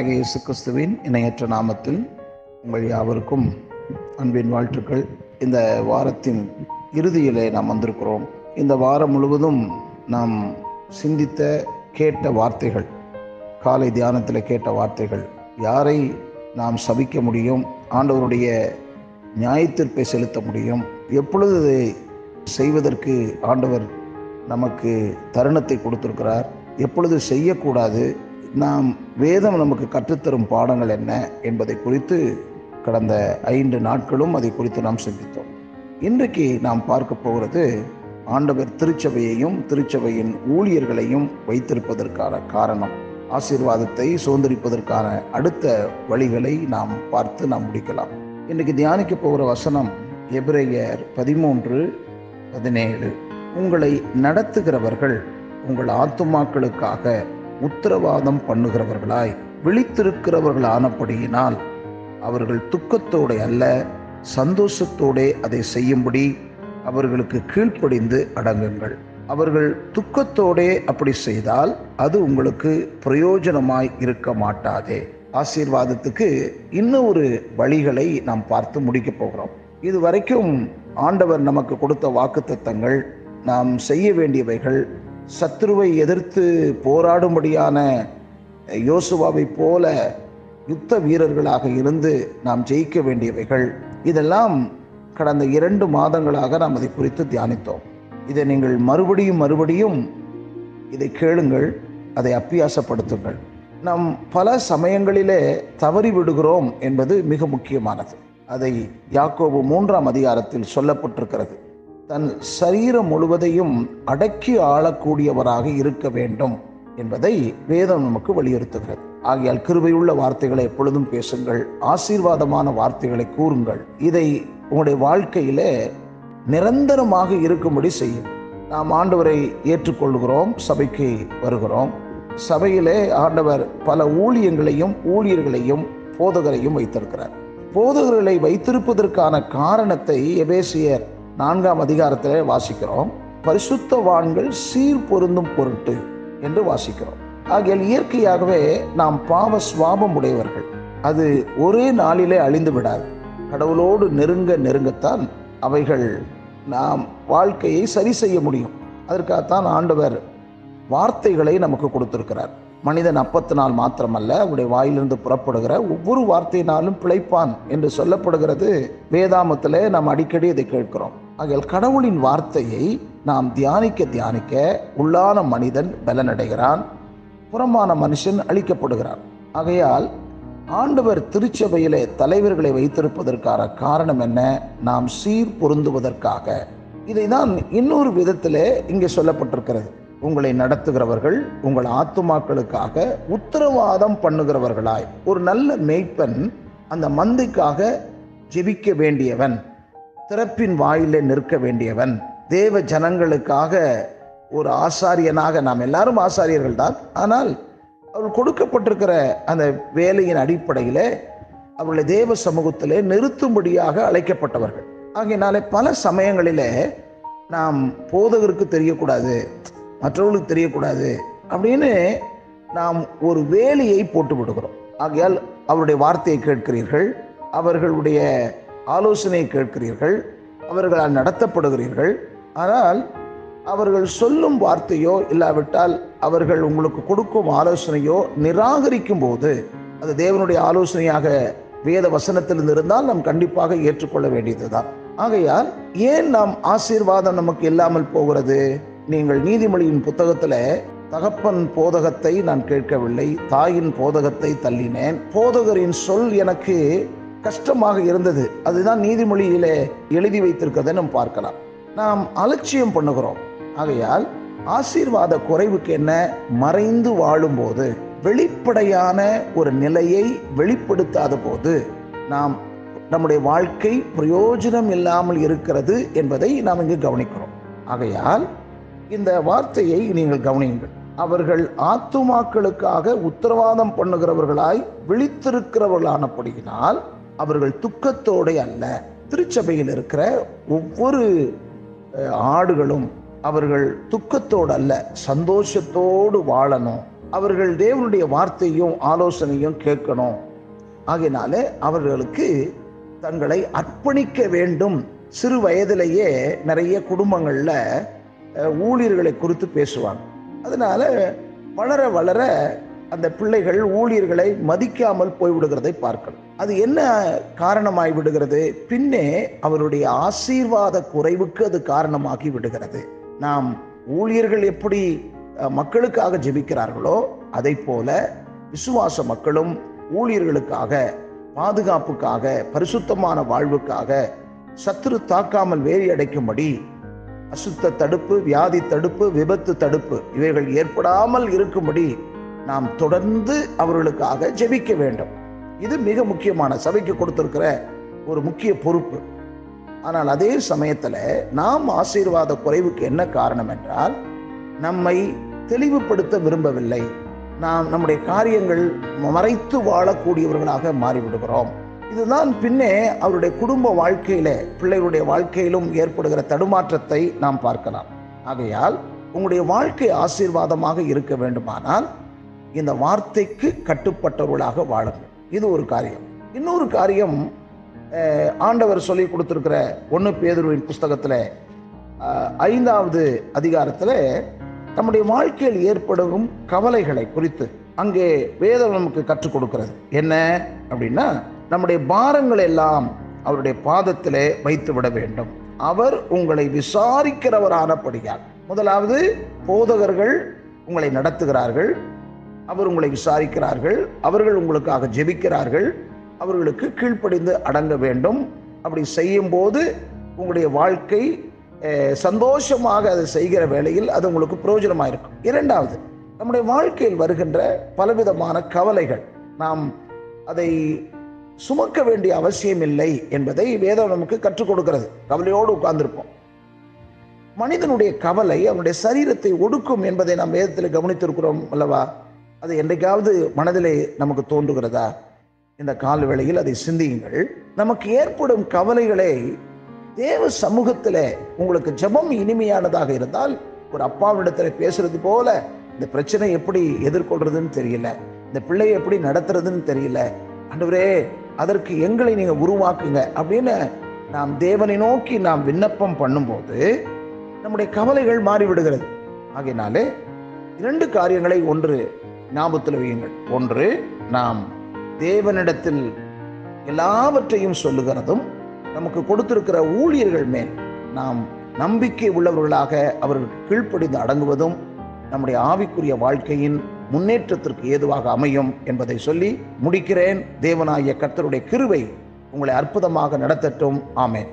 ஆண்டவராகிய இயேசு கிறிஸ்துவின் இணையற்ற நாமத்தில் உங்கள் யாவருக்கும் அன்பின் வாழ்த்துக்கள். இந்த வாரத்தின் இறுதியிலே நாம் வந்திருக்கிறோம். இந்த வாரம் முழுவதும் நாம் சிந்தித்த கேட்ட வார்த்தைகள் காலை தியானத்தில் கேட்ட வார்த்தைகள் யாரை நாம் சபிக்க முடியும் ஆண்டவருடைய நியாயத்திற்பை செலுத்த முடியும் எப்பொழுது இதை செய்வதற்கு ஆண்டவர் நமக்கு தருணத்தை கொடுத்திருக்கிறார் எப்பொழுது செய்யக்கூடாது நாம் வேதம் நமக்கு கற்றுத்தரும் பாடங்கள் என்ன என்பதை குறித்து கடந்த ஐந்து நாட்களும் அதை குறித்து நாம் சிந்தித்தோம். இன்றைக்கு நாம் பார்க்க போகிறது ஆண்டவர் திருச்சபையையும் திருச்சபையின் ஊழியர்களையும் வைத்திருப்பதற்கான காரணம். ஆசீர்வாதத்தை சுதந்திரிப்பதற்கான அடுத்த வழிகளை நாம் பார்த்து நாம் முடிக்கலாம். இன்றைக்கு தியானிக்க போகிற வசனம் எபிரேயர் பதிமூன்று பதினேழு. உங்களை நடத்துகிறவர்கள் உங்கள் ஆத்துமாக்களுக்காக உத்தரவாதம் பண்ணுகிறவர்களாய் விழித்திருக்கிறவர்கள் ஆனபடியினால் அவர்கள் துக்கத்தோടെ அல்ல சந்தோஷத்தோடே அதை செய்யும்படி அவர்களுக்கு கீழ்ப்படிந்து அடங்குங்கள். அவர்கள் துக்கத்தோடே அப்படி செய்தால் அது உங்களுக்கு பிரயோஜனமாய் இருக்க மாட்டாதே. ஆசீர்வாதத்துக்கு இன்னும் ஒரு வழிகளை நாம் பார்த்து முடிக்கப் போகிறோம். இது வரைக்கும் ஆண்டவர் நமக்கு கொடுத்த வாக்குத்தத்தங்கள் நாம் செய்ய வேண்டியவைகள் சத்ருவை எதிர்த்து போராடும்படியான யோசுவாவை போல யுத்த வீரர்களாக இருந்து நாம் ஜெயிக்க வேண்டியவைகள். இதெல்லாம் கடந்த இரண்டு மாதங்களாக நாம் அதை குறித்து தியானித்தோம். இதை நீங்கள் மறுபடியும் மறுபடியும் இதை கேளுங்கள் அதை அப்பியாசப்படுத்துங்கள். நாம் பல சமயங்களிலே தவறி விடுகிறோம் என்பது மிக முக்கியமானது. அதை யாக்கோபு மூன்றாம் அதிகாரத்தில் சொல்லப்பட்டிருக்கிறது. தன் சரீரம் முழுவதையும் அடக்கி ஆளக்கூடியவராக இருக்க வேண்டும் என்பதை வேதம் நமக்கு வலியுறுத்துகிறது. ஆகையால் கிருபையுள்ள வார்த்தைகளை எப்பொழுதும் பேசுங்கள் ஆசீர்வாதமான வார்த்தைகளை கூறுங்கள். இதை உங்களுடைய வாழ்க்கையிலே நிரந்தரமாக இருக்கும்படி செய்யும். நாம் ஆண்டவரை ஏற்றுக்கொள்கிறோம் சபைக்கு வருகிறோம். சபையிலே ஆண்டவர் பல ஊழியங்களையும் ஊழியர்களையும் போதகரையும் வைத்திருக்கிறார். போதகர்களை வைத்திருப்பதற்கான காரணத்தை எபேசியர் நான்காம் அதிகாரத்திலே வாசிக்கிறோம். பரிசுத்தவான்கள் சீர் பொருந்தும் பொருட்டு என்று வாசிக்கிறோம். ஆகியால் இயற்கையாகவே நாம் பாவ சுவாபம் உடையவர்கள். அது ஒரே நாளிலே அழிந்து விடாது. கடவுளோடு நெருங்க நெருங்கத்தான் அவைகள் நாம் வாழ்க்கையை சரி செய்ய முடியும். அதற்காகத்தான் ஆண்டவர் வார்த்தைகளை நமக்கு கொடுத்திருக்கிறார். மனிதன் அப்பத்தினால் மாத்திரமல்ல அவருடைய வாயிலிருந்து புறப்படுகிற ஒவ்வொரு வார்த்தையினாலும் பிழைப்பான் என்று சொல்லப்படுகிறது. வேதாமத்தில் நாம் அடிக்கடி இதை கேட்கிறோம். ஆகையால் கடவுளின் வார்த்தையை நாம் தியானிக்க தியானிக்க உள்ளான மனிதன் பலனடைகிறான் புறமான மனுஷன் அழிக்கப்படுகிறான். ஆகையால் ஆண்டவர் திருச்சபையிலே தலைவர்களை வைத்திருப்பதற்கான காரணம் என்ன? நாம் சீர் பொருந்துவதற்காக. இதை தான் இன்னொரு விதத்திலே இங்கே சொல்லப்பட்டிருக்கிறது. உங்களை நடத்துகிறவர்கள் உங்கள் ஆத்துமாக்களுக்காக உத்தரவாதம் பண்ணுகிறவர்களாய். ஒரு நல்ல மெய்ப்பன் அந்த மந்தைக்காக ஜெபிக்க வேண்டியவன் திறப்பின் வாயிலே நிற்க வேண்டியவன் தேவ ஜனங்களுக்காக ஒரு ஆசாரியனாக நாம் எல்லாரும் ஆசாரியர்கள் தான். ஆனால் அவர்கள் கொடுக்கப்பட்டிருக்கிற அந்த வேலையின் அடிப்படையில் அவர்களை தேவ சமூகத்திலே நிறுத்தும்படியாக அழைக்கப்பட்டவர்கள். ஆகையினாலே பல சமயங்களிலே நாம் போதகருக்கு தெரியக்கூடாது. மற்றவர்களுக்கு தெரியக்கூடாது அப்படின்னு நாம் ஒரு வேலையை போட்டு விடுகிறோம். ஆகையால் அவருடைய வார்த்தையை கேட்கிறீர்கள் அவர்களுடைய ஆலோசனையை கேட்கிறீர்கள் அவர்களால் நடத்தப்படுகிறீர்கள். ஆனால் அவர்கள் சொல்லும் வார்த்தையோ இல்லாவிட்டால் அவர்கள் உங்களுக்கு கொடுக்கும் ஆலோசனையோ நிராகரிக்கும் போது அது தேவனுடைய ஆலோசனையாக வேத வசனத்திலிருந்து இருந்தால் நாம் கண்டிப்பாக ஏற்றுக்கொள்ள வேண்டியதுதான். ஆகையால் ஏன் நாம் ஆசீர்வாதம் நமக்கு இல்லாமல் போகிறது? நீங்கள் நீதிமொழியின் புத்தகத்தில் தகப்பன் போதகத்தை நான் கேட்கவில்லை தாயின் போதகத்தை தள்ளினேன். போதகரின் சொல் எனக்கு கஷ்டமாக இருந்தது. அதுதான் நீதிமொழியிலே எழுதி வைத்திருக்கிறதை நாம் பார்க்கலாம். நாம் அலட்சியம் பண்ணுகிறோம். ஆகையால் ஆசீர்வாத குறைவுக்கு என்ன? மறைந்து வாழும்போது வெளிப்படையான ஒரு நிலையை வெளிப்படுத்தாத போது நாம் நம்முடைய வாழ்க்கை பிரயோஜனம் இல்லாமல் இருக்கிறது என்பதை நாம் இங்கு கவனிக்கிறோம். ஆகையால் இந்த வார்த்தையை நீங்கள் கவனியுங்கள். அவர்கள் ஆத்துமாக்களுக்காக உத்தரவாதம் பண்ணுகிறவர்களாய் விழித்திருக்கிறவர்களானபடியினால் அவர்கள் துக்கத்தோடு அல்ல. திருச்சபையில் இருக்கிற ஒவ்வொரு ஆடுகளும் அவர்கள் துக்கத்தோடு அல்ல சந்தோஷத்தோடு வாழணும். அவர்கள் தேவனுடைய வார்த்தையும் ஆலோசனையும் கேட்கணும். ஆகினாலே அவர்களுக்கு தங்களை அர்ப்பணிக்க வேண்டும். சிறு வயதிலேயே நிறைய குடும்பங்களில் ஊழியர்களை குறித்து பேசுவாங்க. அதனால வளர வளர அந்த பிள்ளைகள் ஊழியர்களை மதிக்காமல் போய்விடுகிறதை பார்க்கணும். அது என்ன காரணமாய் விடுகிறது? பின்னே அவருடைய ஆசீர்வாத குறைவுக்கு அது காரணமாகி விடுகிறது. நாம் ஊழியர்கள் எப்படி மக்களுக்காக ஜெபிக்கிறார்களோ அதை போல விசுவாச மக்களும் ஊழியர்களுக்காக பாதுகாப்புக்காக பரிசுத்தமான வாழ்வுக்காக சத்துரு தாக்காமல் வேறி அடைக்கும்படி அசுத்த தடுப்பு வியாதி தடுப்பு விபத்து தடுப்பு இவைகள் ஏற்படாமல் இருக்கும்படி நாம் தொடர்ந்து அவர்களுக்காக ஜெபிக்க வேண்டும். இது மிக முக்கியமான சபைக்கு கொடுத்திருக்கிற ஒரு முக்கிய பொறுப்பு. ஆனால் அதே சமயத்தில் நாம் ஆசீர்வாத குறைவுக்கு என்ன காரணம் என்றால் நம்மை தெளிவுபடுத்த விரும்பவில்லை. நாம் நம்முடைய காரியங்கள் மறைத்து வாழக்கூடியவர்களாக மாறிவிடுகிறோம். இதுதான் பின்னே அவருடைய குடும்ப வாழ்க்கையில பிள்ளைகளுடைய வாழ்க்கையிலும் ஏற்படுகிற தடுமாற்றத்தை நாம் பார்க்கலாம். ஆகையால் உங்களுடைய வாழ்க்கை ஆசீர்வாதமாக இருக்க வேண்டுமானால் இந்த வார்த்தைக்கு கட்டுப்பட்டவர்களாக வாழுங்கள். இது ஒரு காரியம். இன்னொரு காரியம் ஆண்டவர் சொல்லி கொடுத்துருக்கிற ஒன்று பேதுருவின் புஸ்தகத்தில் ஐந்தாவது அதிகாரத்தில் நம்முடைய வாழ்க்கையில் ஏற்படும் கவலைகளை குறித்து அங்கே வேதம் நமக்கு கற்றுக் கொடுக்கிறது. என்ன அப்படின்னா நம்முடைய பாரங்கள் எல்லாம் அவருடைய பாதத்திலே வைத்து விட வேண்டும். அவர் உங்களை விசாரிக்கிறவரானபடியால். முதலாவது போதகர்கள் உங்களை நடத்துகிறார்கள். அவர் உங்களை விசாரிக்கிறார்கள். அவர்கள் உங்களுக்காக ஜெபிக்கிறார்கள். அவர்களுக்கு கீழ்ப்படிந்து அடங்க வேண்டும். அப்படி செய்யும் போது உங்களுடைய வாழ்க்கை சந்தோஷமாக அதை செய்கிற வேளையில் அது உங்களுக்கு பிரயோஜனமாக இருக்கும் இரண்டாவது நம்முடைய வாழ்க்கையில் வருகின்ற பலவிதமான கவலைகள். நாம் அதை சுமக்க வேண்டிய அவசியம் இல்லை என்பதை வேதம் நமக்கு கற்றுக் கொடுக்கிறது. கவலையோடு உட்கார்ந்திருப்போம். மனிதனுடைய கவலை அவனுடைய சரீரத்தை ஒடுக்கும் என்பதை நாம் வேதத்தில் கவனித்திருக்கிறோம் அல்லவா? அது என்றைக்காவது மனதிலே நமக்கு தோன்றுகிறதா? இந்த கால வேளையில் அதை சிந்தியுங்கள். நமக்கு ஏற்படும் கவலைகளை தேவ சமூகத்தில் உங்களுக்கு ஜபம் இனிமையானதாக இருந்தால் ஒரு அப்பாவிடத்தில் பேசுறது போல இந்த பிரச்சனை எப்படி எதிர்கொள்றதுன்னு தெரியல இந்த பிள்ளையை எப்படி நடத்துறதுன்னு தெரியல. அன்றுவரே அதற்கு எங்களை நீங்க உருவாக்குங்க அப்படின்னு நாம் தேவனை நோக்கி நாம் விண்ணப்பம் பண்ணும்போது நம்முடைய கவலைகள் மாறிவிடுகிறது. ஆகையினாலே இரண்டு காரியங்களை ஒன்று ஞாபகத்தில் வையுங்கள். ஒன்று நாம் தேவனிடத்தில் எல்லாவற்றையும் சொல்லுகிறதும் நமக்கு கொடுத்திருக்கிற ஊழியர்கள் மேல் நாம் நம்பிக்கை உள்ளவர்களாக அவர்கள் கீழ்ப்படிந்து அடங்குவதும் நம்முடைய ஆவிக்குரிய வாழ்க்கையின் முன்னேற்றத்திற்கு ஏதுவாக அமையும் என்பதை சொல்லி முடிக்கிறேன். தேவனாகிய கர்த்தருடைய கிருவை உங்களை அற்புதமாக நடத்தட்டும். ஆமேன்.